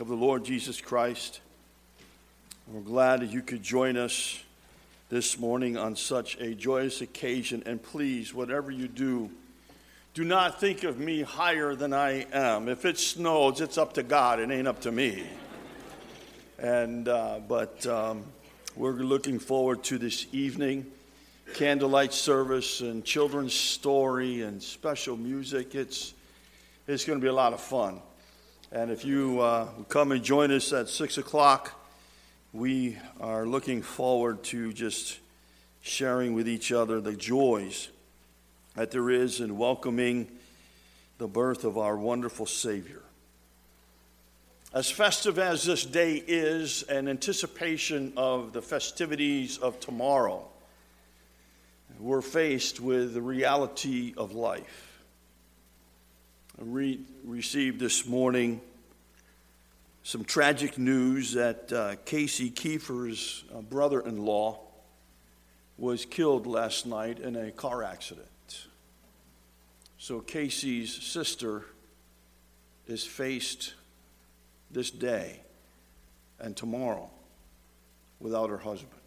of the Lord Jesus Christ. We're glad that you could join us this morning on such a joyous occasion. And please, whatever you do, do not think of me higher than I am. If it snows, it's up to God, it ain't up to me. And, uh, but um, we're looking forward to this evening candlelight service and children's story and special music. It's, it's going to be a lot of fun. And if you uh, come and join us at 6 o'clock, we are looking forward to just sharing with each other the joys that there is in welcoming the birth of our wonderful Savior. As festive as this day is, an anticipation of the festivities of tomorrow, we're faced with the reality of life re- received this morning some tragic news that uh, Casey Kiefer's uh, brother in law was killed last night in a car accident. So Casey's sister is faced this day and tomorrow without her husband.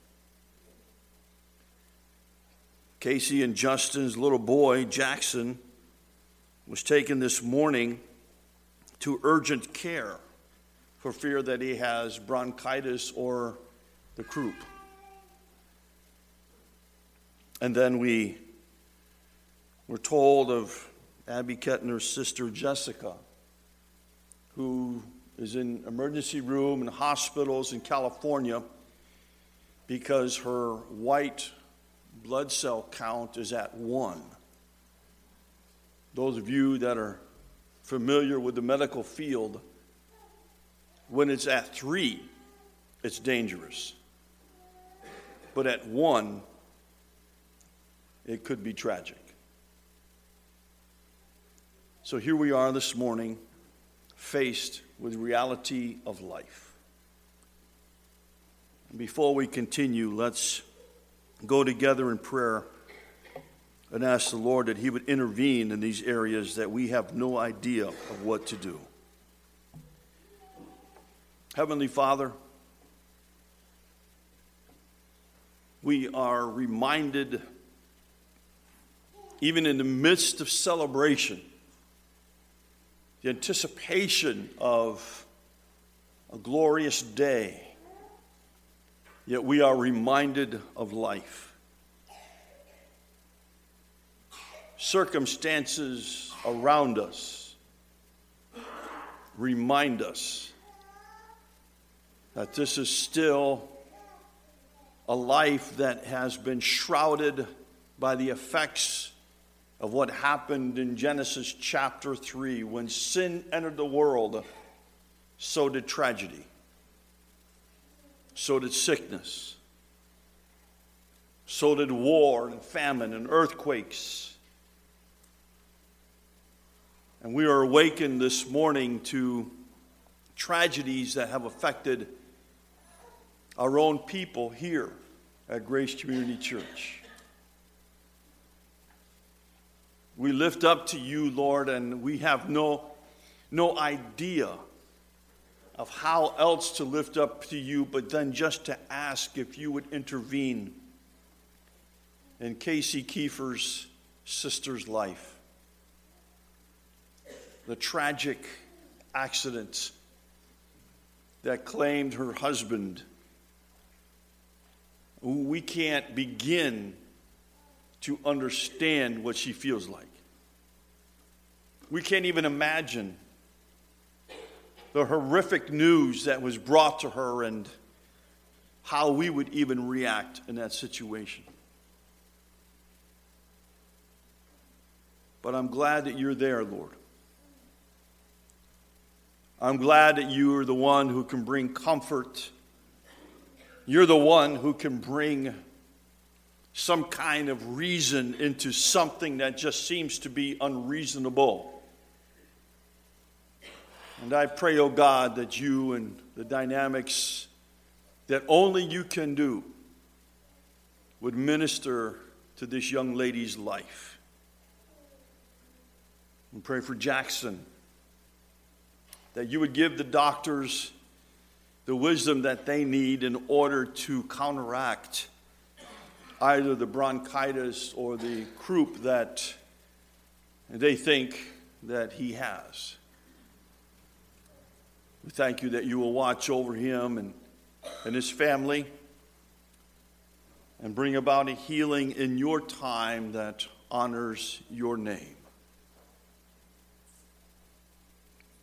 Casey and Justin's little boy, Jackson, was taken this morning to urgent care for fear that he has bronchitis or the croup. And then we were told of Abby Kettner's sister Jessica, who is in emergency room in hospitals in California because her white blood cell count is at one. Those of you that are familiar with the medical field, when it's at three, it's dangerous. But at one, it could be tragic. So here we are this morning, faced with reality of life. before we continue, let's go together in prayer and ask the Lord that He would intervene in these areas that we have no idea of what to do. Heavenly Father, we are reminded, even in the midst of celebration, the anticipation of a glorious day, yet we are reminded of life. Circumstances around us remind us that this is still a life that has been shrouded by the effects of what happened in Genesis chapter 3. When sin entered the world, so did tragedy, so did sickness, so did war and famine and earthquakes and we are awakened this morning to tragedies that have affected our own people here at Grace Community Church. We lift up to you, Lord, and we have no, no idea of how else to lift up to you, but then just to ask if you would intervene in Casey Kiefer's sister's life the tragic accident that claimed her husband. We can't begin to understand what she feels like. We can't even imagine the horrific news that was brought to her and how we would even react in that situation. But I'm glad that you're there, Lord. I'm glad that you are the one who can bring comfort. You're the one who can bring some kind of reason into something that just seems to be unreasonable. And I pray, oh God, that you and the dynamics that only you can do would minister to this young lady's life. And pray for Jackson that you would give the doctors the wisdom that they need in order to counteract either the bronchitis or the croup that they think that he has. We thank you that you will watch over him and, and his family and bring about a healing in your time that honors your name.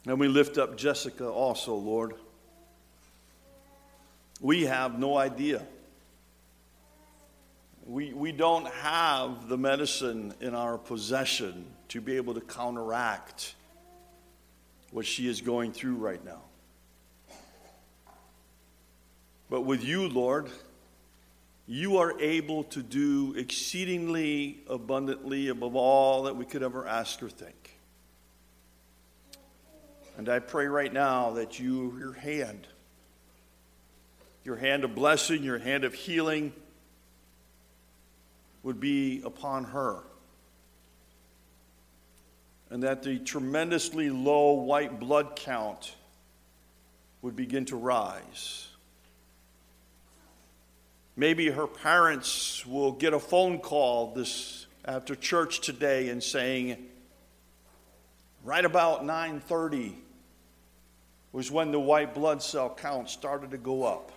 And we lift up Jessica also, Lord. We have no idea. We, we don't have the medicine in our possession to be able to counteract what she is going through right now. But with you, Lord, you are able to do exceedingly abundantly above all that we could ever ask or think. And I pray right now that you, your hand, your hand of blessing, your hand of healing would be upon her. And that the tremendously low white blood count would begin to rise. Maybe her parents will get a phone call this after church today and saying, right about 9:30 was when the white blood cell count started to go up.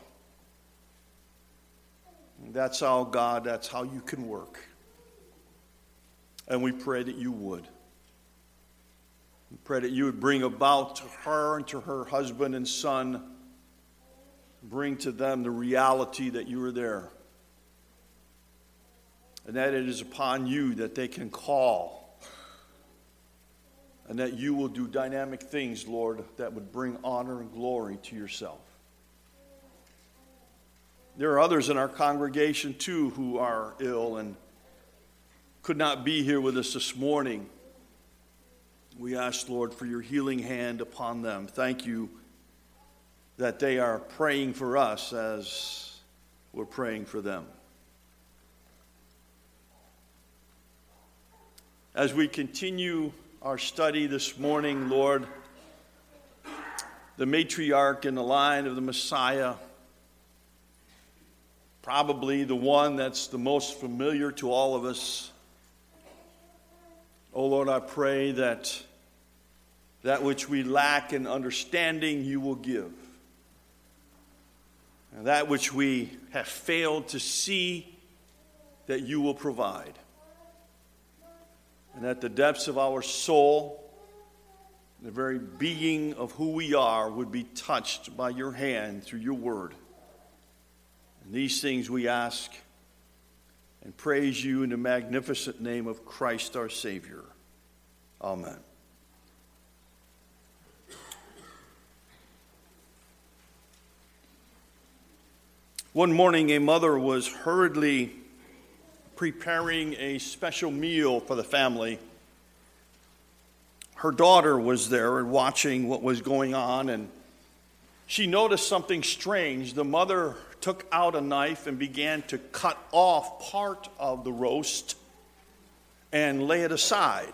That's how God, that's how you can work. And we pray that you would. We pray that you would bring about to her and to her husband and son, bring to them the reality that you are there. And that it is upon you that they can call and that you will do dynamic things, Lord, that would bring honor and glory to yourself. There are others in our congregation, too, who are ill and could not be here with us this morning. We ask, Lord, for your healing hand upon them. Thank you that they are praying for us as we're praying for them. As we continue our study this morning, Lord, the matriarch in the line of the Messiah, probably the one that's the most familiar to all of us. Oh Lord, I pray that that which we lack in understanding, you will give. And that which we have failed to see, that you will provide and that the depths of our soul, the very being of who we are, would be touched by your hand through your word. And these things we ask and praise you in the magnificent name of Christ our Savior. Amen. One morning, a mother was hurriedly preparing a special meal for the family. Her daughter was there and watching what was going on, and she noticed something strange. The mother took out a knife and began to cut off part of the roast and lay it aside.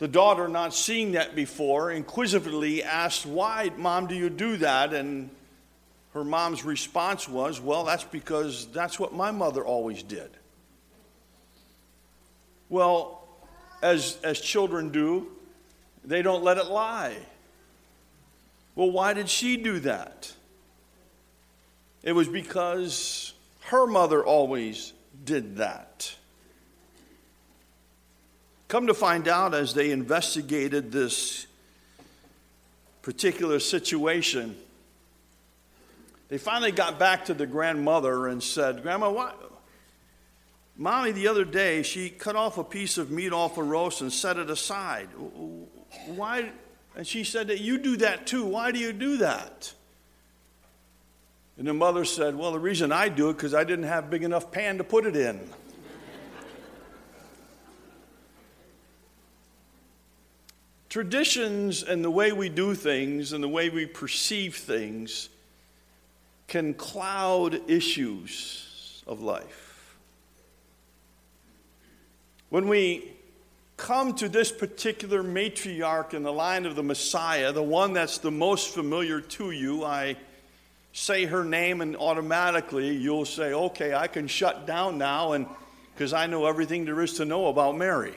The daughter, not seeing that before, inquisitively asked, Why, mom, do you do that? And her mom's response was, Well, that's because that's what my mother always did. Well, as, as children do, they don't let it lie. Well, why did she do that? It was because her mother always did that. Come to find out as they investigated this particular situation, they finally got back to the grandmother and said, Grandma, why? Mommy, the other day, she cut off a piece of meat off a roast and set it aside. Why? And she said that you do that too. Why do you do that? And the mother said, Well, the reason I do it because I didn't have big enough pan to put it in. Traditions and the way we do things and the way we perceive things can cloud issues of life. When we come to this particular matriarch in the line of the Messiah, the one that's the most familiar to you, I say her name and automatically you'll say, okay, I can shut down now and because I know everything there is to know about Mary.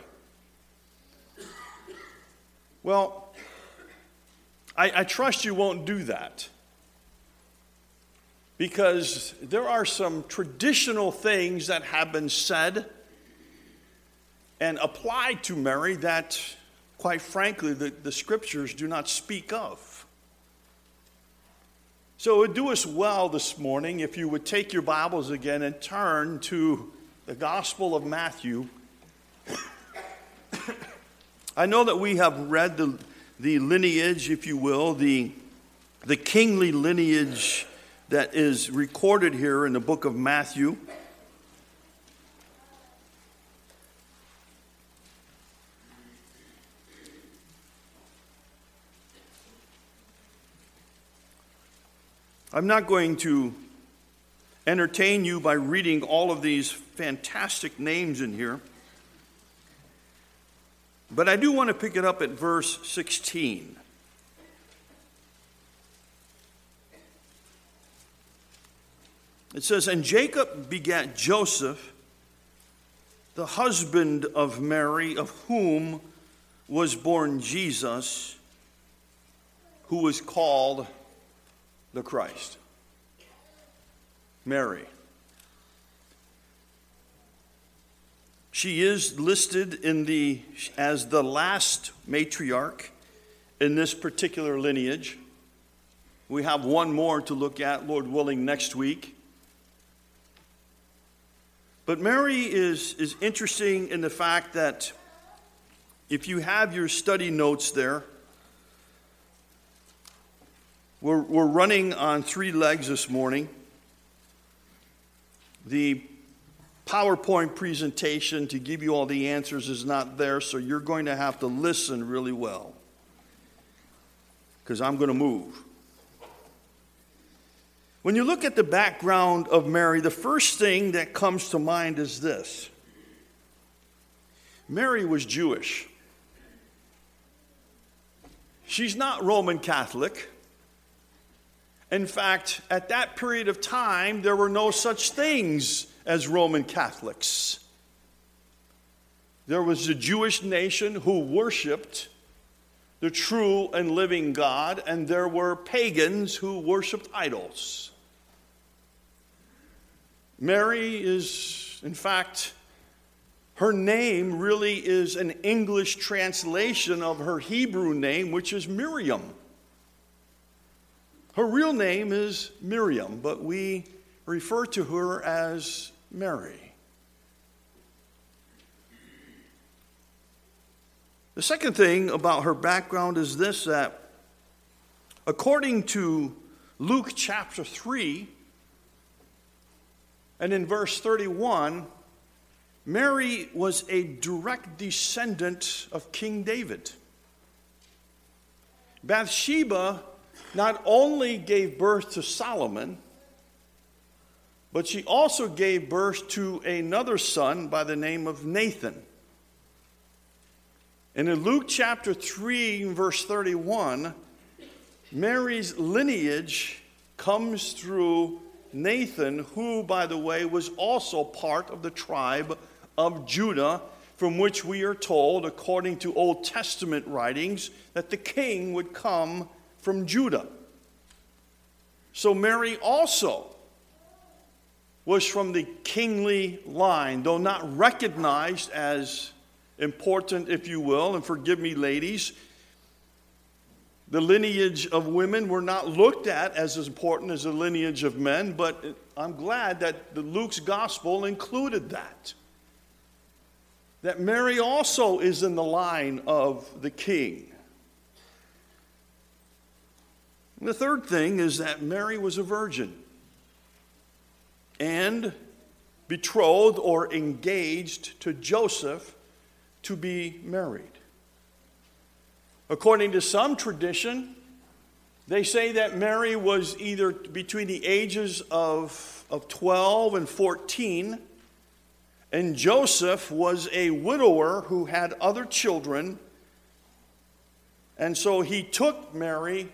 Well, I, I trust you won't do that because there are some traditional things that have been said and applied to Mary that, quite frankly, the, the scriptures do not speak of. So it would do us well this morning if you would take your Bibles again and turn to the Gospel of Matthew. I know that we have read the, the lineage, if you will, the, the kingly lineage that is recorded here in the book of Matthew. I'm not going to entertain you by reading all of these fantastic names in here, but I do want to pick it up at verse 16. It says, And Jacob begat Joseph, the husband of Mary, of whom was born Jesus, who was called the Christ. Mary. She is listed in the, as the last matriarch in this particular lineage. We have one more to look at, Lord willing, next week. But Mary is, is interesting in the fact that if you have your study notes there, we're, we're running on three legs this morning. The PowerPoint presentation to give you all the answers is not there, so you're going to have to listen really well because I'm going to move. When you look at the background of Mary, the first thing that comes to mind is this Mary was Jewish. She's not Roman Catholic. In fact, at that period of time, there were no such things as Roman Catholics. There was a Jewish nation who worshiped the true and living God, and there were pagans who worshiped idols. Mary is, in fact, her name really is an English translation of her Hebrew name, which is Miriam. Her real name is Miriam, but we refer to her as Mary. The second thing about her background is this that according to Luke chapter 3, and in verse 31, Mary was a direct descendant of King David. Bathsheba not only gave birth to Solomon, but she also gave birth to another son by the name of Nathan. And in Luke chapter 3, verse 31, Mary's lineage comes through Nathan, who, by the way, was also part of the tribe of Judah, from which we are told, according to Old Testament writings, that the king would come from Judah. So Mary also was from the kingly line, though not recognized as important, if you will, and forgive me, ladies. The lineage of women were not looked at as important as the lineage of men, but I'm glad that the Luke's gospel included that. That Mary also is in the line of the king. And the third thing is that Mary was a virgin and betrothed or engaged to Joseph to be married. According to some tradition, they say that Mary was either between the ages of, of 12 and 14, And Joseph was a widower who had other children. And so he took Mary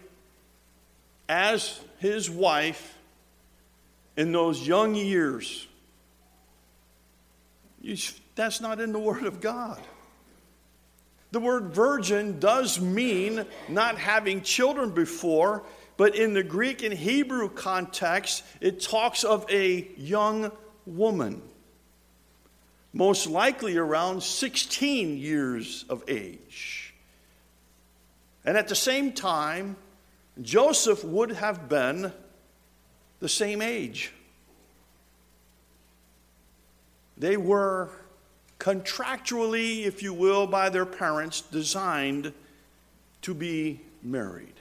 as his wife in those young years. You, that's not in the Word of God. The word virgin does mean not having children before, but in the Greek and Hebrew context, it talks of a young woman, most likely around 16 years of age. And at the same time, Joseph would have been the same age. They were contractually, if you will, by their parents, designed to be married.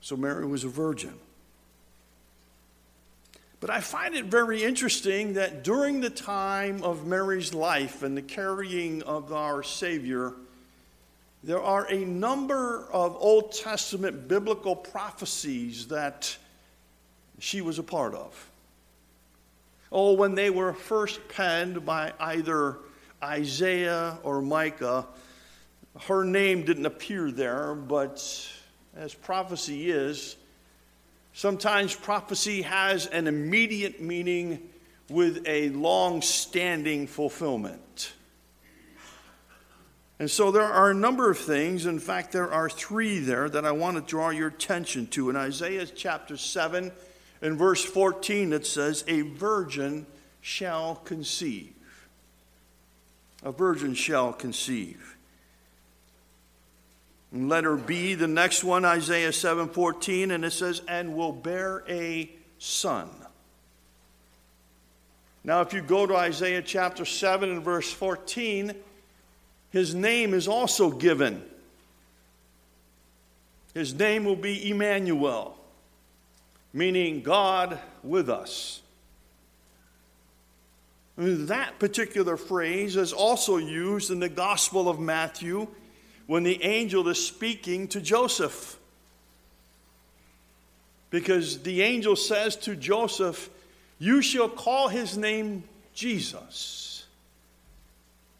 So Mary was a virgin. But I find it very interesting that during the time of Mary's life and the carrying of our Savior, there are a number of Old Testament biblical prophecies that she was a part of. Oh, when they were first penned by either Isaiah or Micah, her name didn't appear there, but as prophecy is, sometimes prophecy has an immediate meaning with a long standing fulfillment. And so there are a number of things. In fact, there are three there that I want to draw your attention to. In Isaiah chapter 7, in verse 14, it says, A virgin shall conceive. A virgin shall conceive. And letter B, the next one, Isaiah 7:14, and it says, and will bear a son. Now, if you go to Isaiah chapter 7 and verse 14, his name is also given. His name will be Emmanuel meaning God with us. That particular phrase is also used in the Gospel of Matthew when the angel is speaking to Joseph. Because the angel says to Joseph, You shall call his name Jesus.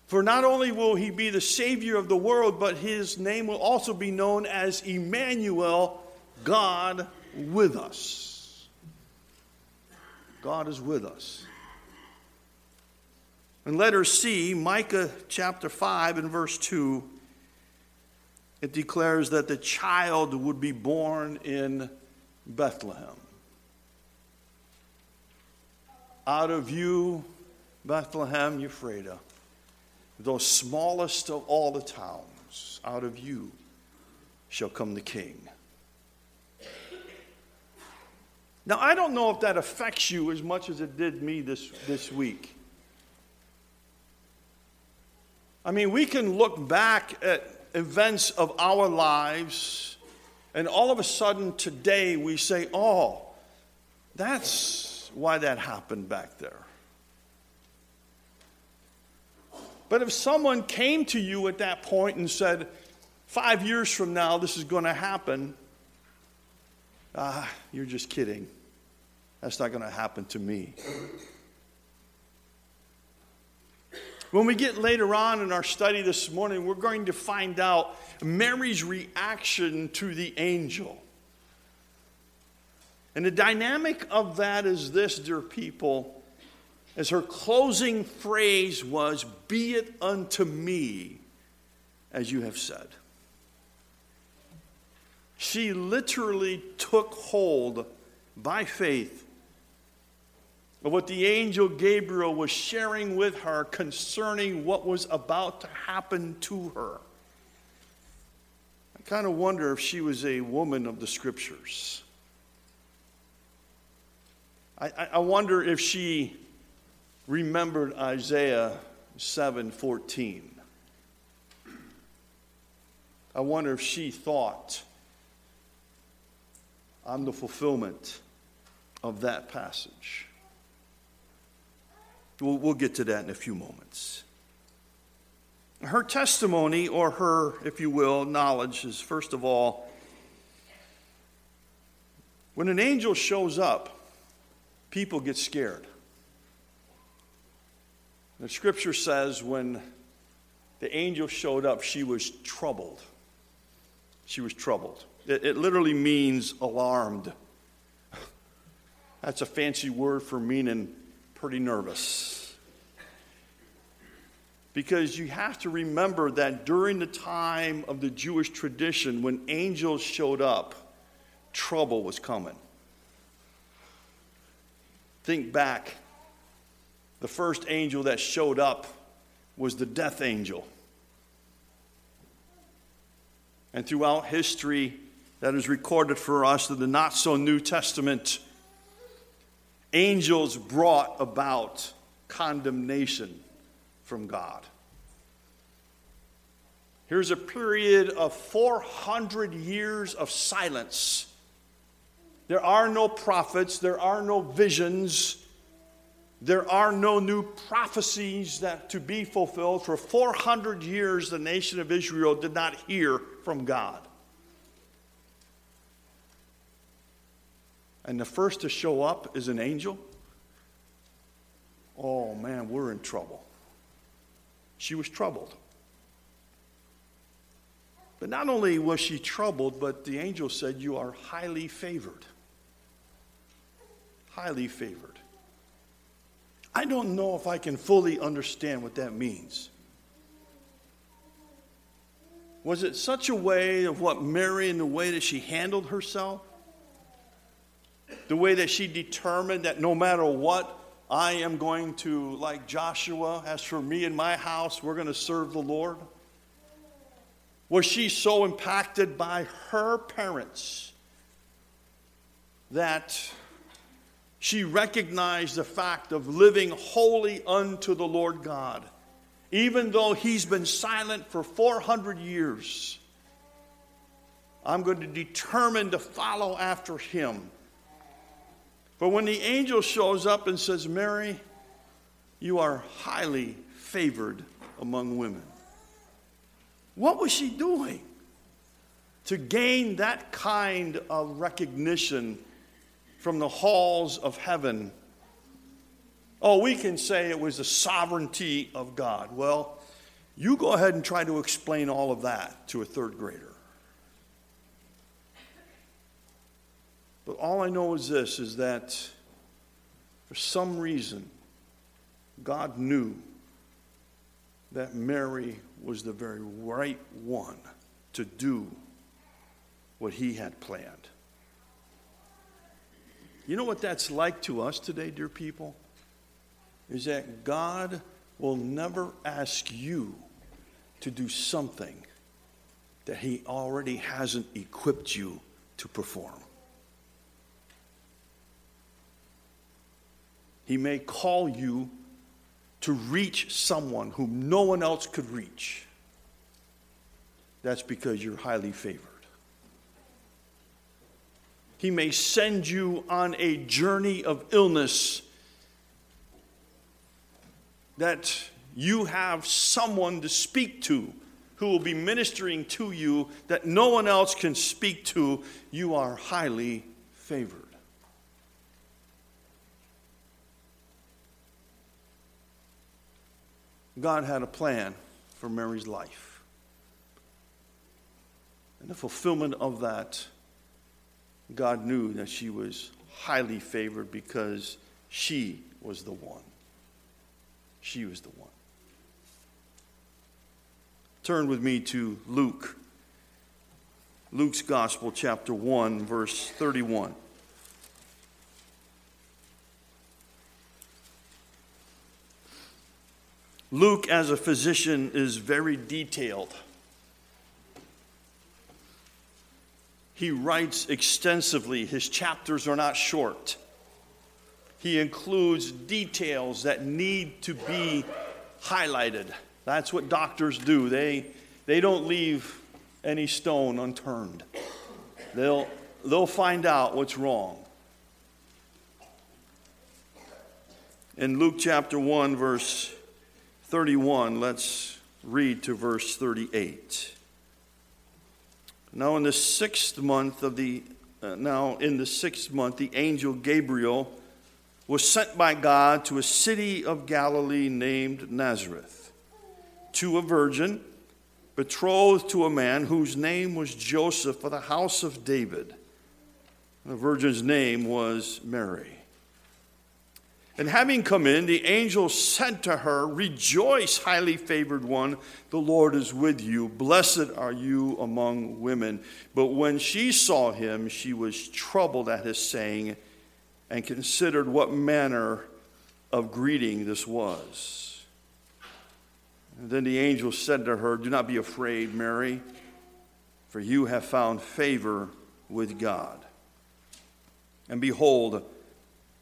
For not only will he be the Savior of the world, but his name will also be known as Emmanuel, God with us. God is with us. In letter C, Micah chapter 5 and verse 2, it declares that the child would be born in Bethlehem. Out of you, Bethlehem, Ephrathah, the smallest of all the towns, out of you shall come the king. Now, I don't know if that affects you as much as it did me this, this week. I mean, we can look back at events of our lives, and all of a sudden today we say, oh, that's why that happened back there. But if someone came to you at that point and said, five years from now, this is going to happen, ah, you're just kidding. That's not going to happen to me. When we get later on in our study this morning, we're going to find out Mary's reaction to the angel. And the dynamic of that is this, dear people, as her closing phrase was, Be it unto me as you have said. She literally took hold by faith of what the angel Gabriel was sharing with her concerning what was about to happen to her. I kind of wonder if she was a woman of the scriptures. I, I wonder if she remembered Isaiah 7:14. I wonder if she thought, I'm the fulfillment of that passage. We'll, we'll get to that in a few moments. Her testimony, or her, if you will, knowledge is first of all, when an angel shows up, people get scared. The scripture says when the angel showed up, she was troubled. She was troubled. It, it literally means alarmed. That's a fancy word for meaning pretty nervous. Because you have to remember that during the time of the Jewish tradition, when angels showed up, trouble was coming. Think back. The first angel that showed up was the death angel. And throughout history that is recorded for us in the not so New Testament, angels brought about condemnation from God. Here's a period of 400 years of silence. There are no prophets, there are no visions, there are no new prophecies that to be fulfilled. For 400 years, the nation of Israel did not hear from God. And the first to show up is an angel. Oh man, we're in trouble. She was troubled. But not only was she troubled, but the angel said, You are highly favored. Highly favored. I don't know if I can fully understand what that means. Was it such a way of what Mary and the way that she handled herself? The way that she determined that no matter what, I am going to, like Joshua, as for me and my house, we're going to serve the Lord? Was she so impacted by her parents that she recognized the fact of living wholly unto the Lord God, even though He's been silent for 400 years? I'm going to determine to follow after Him. But when the angel shows up and says, Mary, you are highly favored among women. What was she doing to gain that kind of recognition from the halls of heaven? Oh, we can say it was the sovereignty of God. Well, you go ahead and try to explain all of that to a third grader. But all I know is this is that for some reason, God knew that Mary was the very right one to do what he had planned. You know what that's like to us today, dear people? Is that God will never ask you to do something that he already hasn't equipped you to perform. He may call you to reach someone whom no one else could reach. That's because you're highly favored. He may send you on a journey of illness that you have someone to speak to who will be ministering to you that no one else can speak to. You are highly favored. God had a plan for Mary's life. And the fulfillment of that, God knew that she was highly favored because she was the one. She was the one. Turn with me to Luke. Luke's Gospel, chapter 1, verse 31. Luke, as a physician, is very detailed. He writes extensively. His chapters are not short. He includes details that need to be highlighted. That's what doctors do. They, they don't leave any stone unturned. They'll, they'll find out what's wrong. In Luke chapter 1, verse 31, let's read to verse 38. Now, in the sixth month of the uh, now in the sixth month, the angel Gabriel was sent by God to a city of Galilee named Nazareth to a virgin betrothed to a man whose name was Joseph of the house of David. The virgin's name was Mary. And having come in, the angel said to her, Rejoice, highly favored one, the Lord is with you. Blessed are you among women. But when she saw him, she was troubled at his saying and considered what manner of greeting this was. And then the angel said to her, Do not be afraid, Mary, for you have found favor with God. And behold,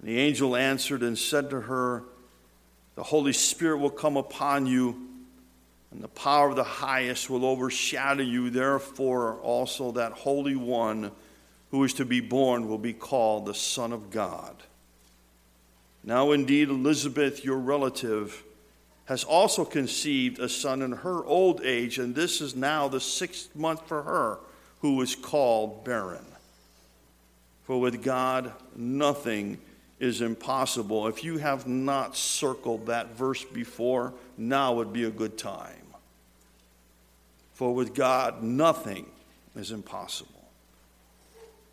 And the angel answered and said to her, The Holy Spirit will come upon you, and the power of the highest will overshadow you. Therefore, also that Holy One who is to be born will be called the Son of God. Now, indeed, Elizabeth, your relative, has also conceived a son in her old age, and this is now the sixth month for her, who is called barren. For with God, nothing is impossible. If you have not circled that verse before, now would be a good time. For with God, nothing is impossible.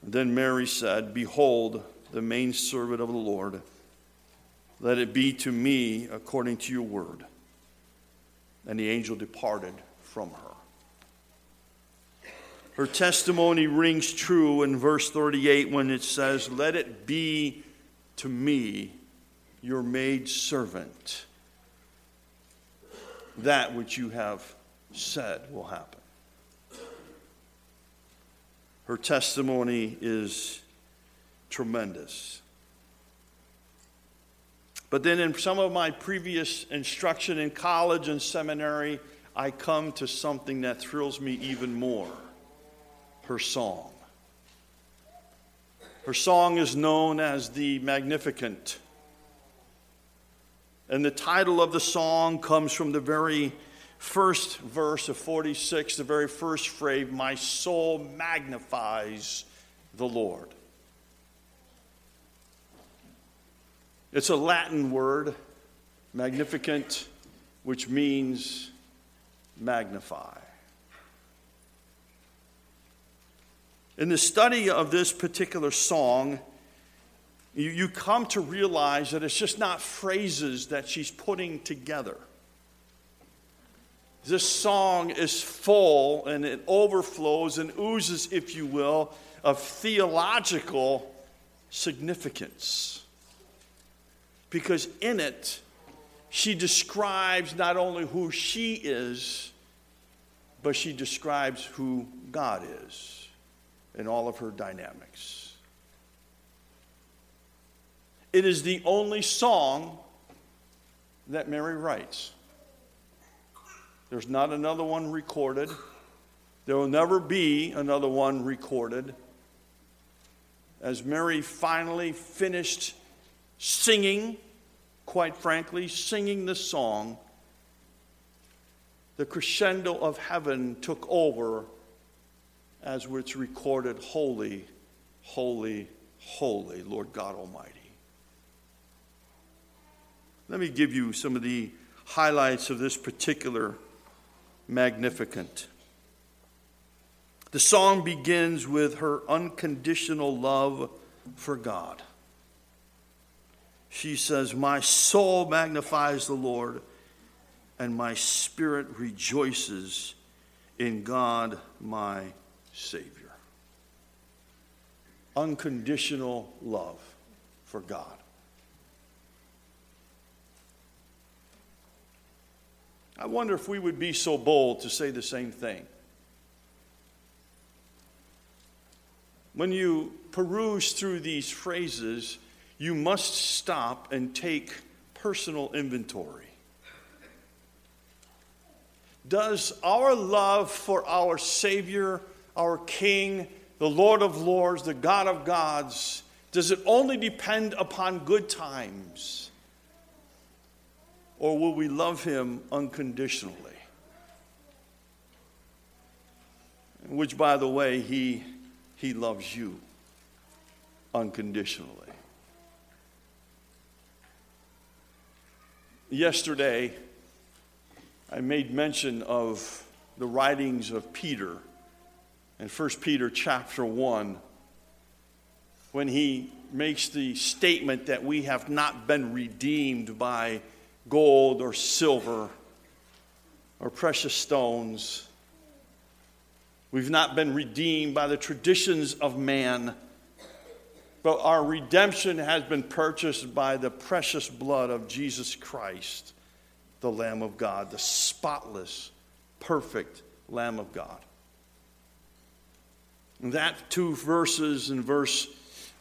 And then Mary said, Behold, the main servant of the Lord. Let it be to me according to your word. And the angel departed from her. Her testimony rings true in verse 38 when it says, Let it be to me, your maid servant. That which you have said will happen. Her testimony is tremendous. But then, in some of my previous instruction in college and seminary, I come to something that thrills me even more her song. Her song is known as the Magnificat. And the title of the song comes from the very first verse of 46, the very first phrase My soul magnifies the Lord. It's a Latin word, magnificat, which means magnify. In the study of this particular song, you, you come to realize that it's just not phrases that she's putting together. This song is full and it overflows and oozes, if you will, of theological significance. Because in it, she describes not only who she is, but she describes who God is in all of her dynamics. It is the only song that Mary writes. There's not another one recorded. There will never be another one recorded. As Mary finally finished singing, quite frankly, singing the song, the crescendo of heaven took over as it's recorded Holy, holy, holy, Lord God Almighty. Let me give you some of the highlights of this particular Magnificat. The song begins with her unconditional love for God. She says, My soul magnifies the Lord, and my spirit rejoices in God my Savior. Unconditional love for God. I wonder if we would be so bold to say the same thing. When you peruse through these phrases, you must stop and take personal inventory. Does our love for our Savior, our King, the Lord of Lords, the God of gods, does it only depend upon good times? Or will we love Him unconditionally? Which, by the way, He, he loves you unconditionally. Yesterday, I made mention of the writings of Peter in 1 Peter chapter 1 when he makes the statement that we have not been redeemed by gold or silver or precious stones. We've not been redeemed by the traditions of man but our redemption has been purchased by the precious blood of Jesus Christ, the Lamb of God, the spotless, perfect Lamb of God. That two verses in verse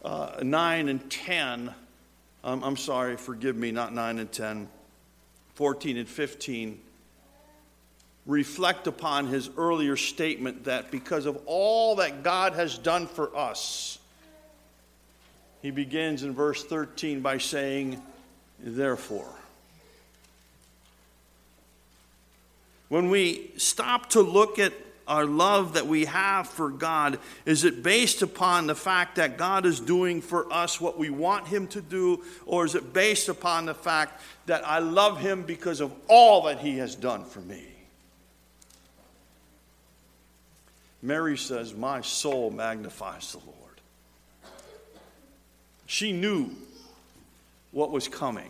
uh, 9 and 10, um, I'm sorry, forgive me, not 9 and 10, 14 and 15, reflect upon his earlier statement that because of all that God has done for us, he begins in verse 13 by saying, Therefore. When we stop to look at our love that we have for God, is it based upon the fact that God is doing for us what we want Him to do, or is it based upon the fact that I love Him because of all that He has done for me? Mary says, My soul magnifies the Lord. She knew what was coming.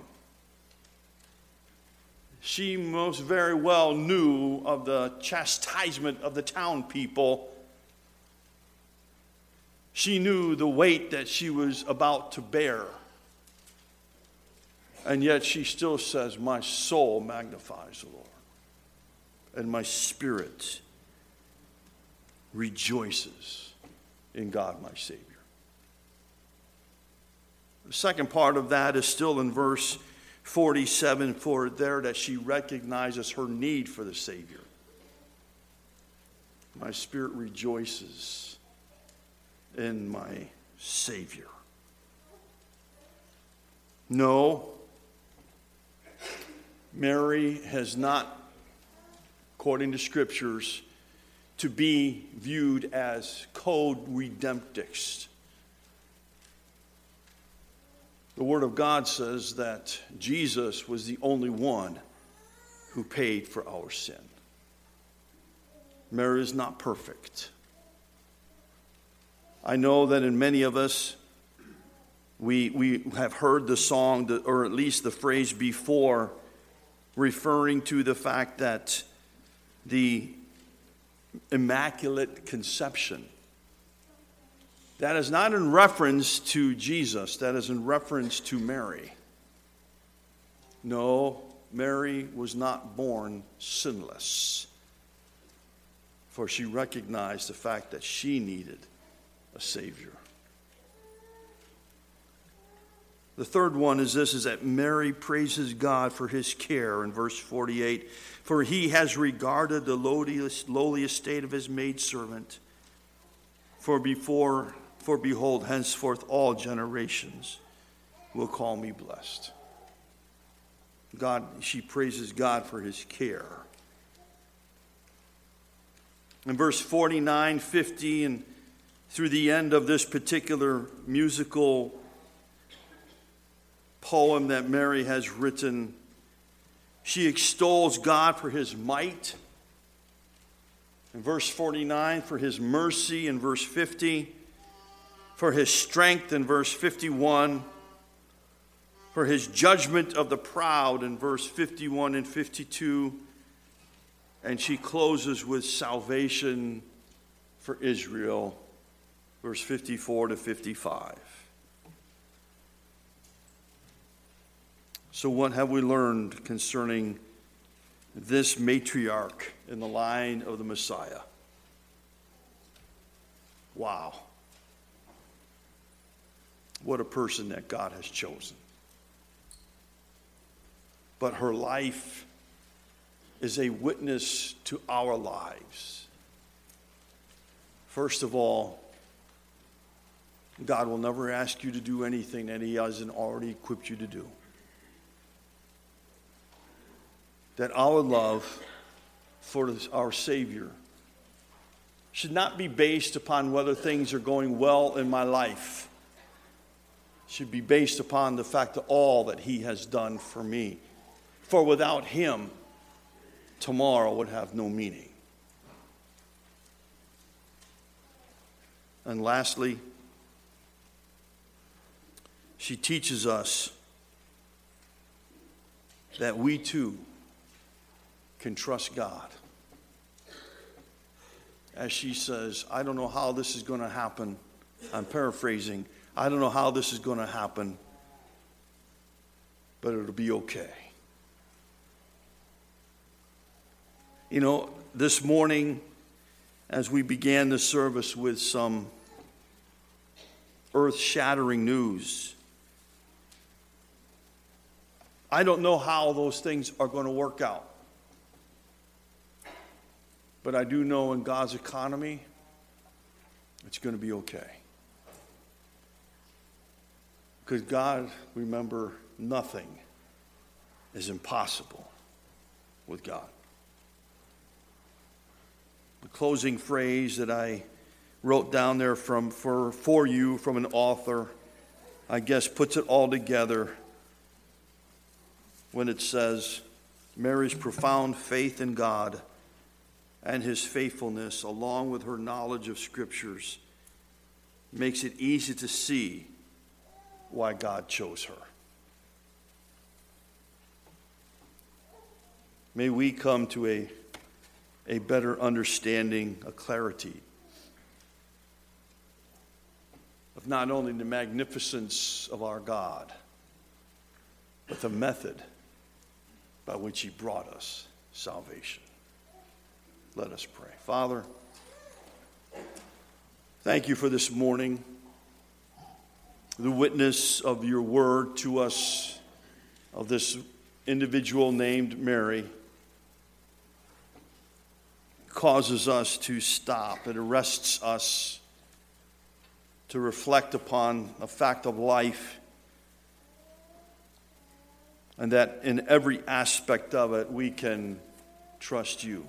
She most very well knew of the chastisement of the town people. She knew the weight that she was about to bear. And yet she still says, My soul magnifies the Lord, and my spirit rejoices in God, my Savior. The second part of that is still in verse 47 for there that she recognizes her need for the Savior. My spirit rejoices in my Savior. No, Mary has not, according to scriptures, to be viewed as code redemptrix the Word of God says that Jesus was the only one who paid for our sin. Mary is not perfect. I know that in many of us, we, we have heard the song, or at least the phrase before, referring to the fact that the Immaculate Conception that is not in reference to Jesus, that is in reference to Mary. No, Mary was not born sinless, for she recognized the fact that she needed a Savior. The third one is this is that Mary praises God for his care in verse 48 for he has regarded the lowliest, lowliest state of his maidservant for before for behold, henceforth all generations will call me blessed. God, she praises God for his care. In verse 49, 50, and through the end of this particular musical poem that Mary has written, she extols God for his might. In verse 49, for his mercy. In verse 50, for his strength in verse 51, for his judgment of the proud in verse 51 and 52. And she closes with salvation for Israel, verse 54 to 55. So, what have we learned concerning this matriarch in the line of the Messiah? Wow. What a person that God has chosen. But her life is a witness to our lives. First of all, God will never ask you to do anything that He hasn't already equipped you to do. That our love for our Savior should not be based upon whether things are going well in my life. Should be based upon the fact of all that He has done for me. For without Him, tomorrow would have no meaning. And lastly, she teaches us that we too can trust God. As she says, I don't know how this is going to happen. I'm paraphrasing. I don't know how this is going to happen, but it'll be okay. You know, this morning, as we began the service with some earth shattering news, I don't know how those things are going to work out. But I do know in God's economy, it's going to be okay. Because God, remember, nothing is impossible with God. The closing phrase that I wrote down there from for, for you from an author, I guess puts it all together when it says, Mary's profound faith in God and his faithfulness, along with her knowledge of scriptures, makes it easy to see why God chose her. May we come to a a better understanding, a clarity of not only the magnificence of our God, but the method by which He brought us salvation. Let us pray. Father, thank you for this morning, the witness of your word to us, of this individual named Mary causes us to stop, it arrests us to reflect upon a fact of life, and that in every aspect of it we can trust you.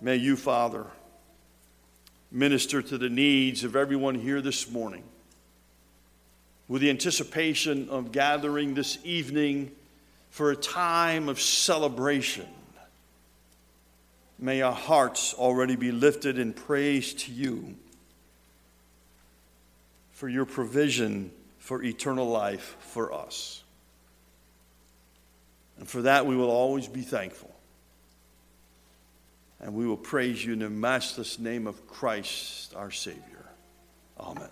May you, Father, minister to the needs of everyone here this morning with the anticipation of gathering this evening for a time of celebration May our hearts already be lifted in praise to you for your provision for eternal life for us. And for that, we will always be thankful. And we will praise you in the matchless name of Christ, our Savior. Amen.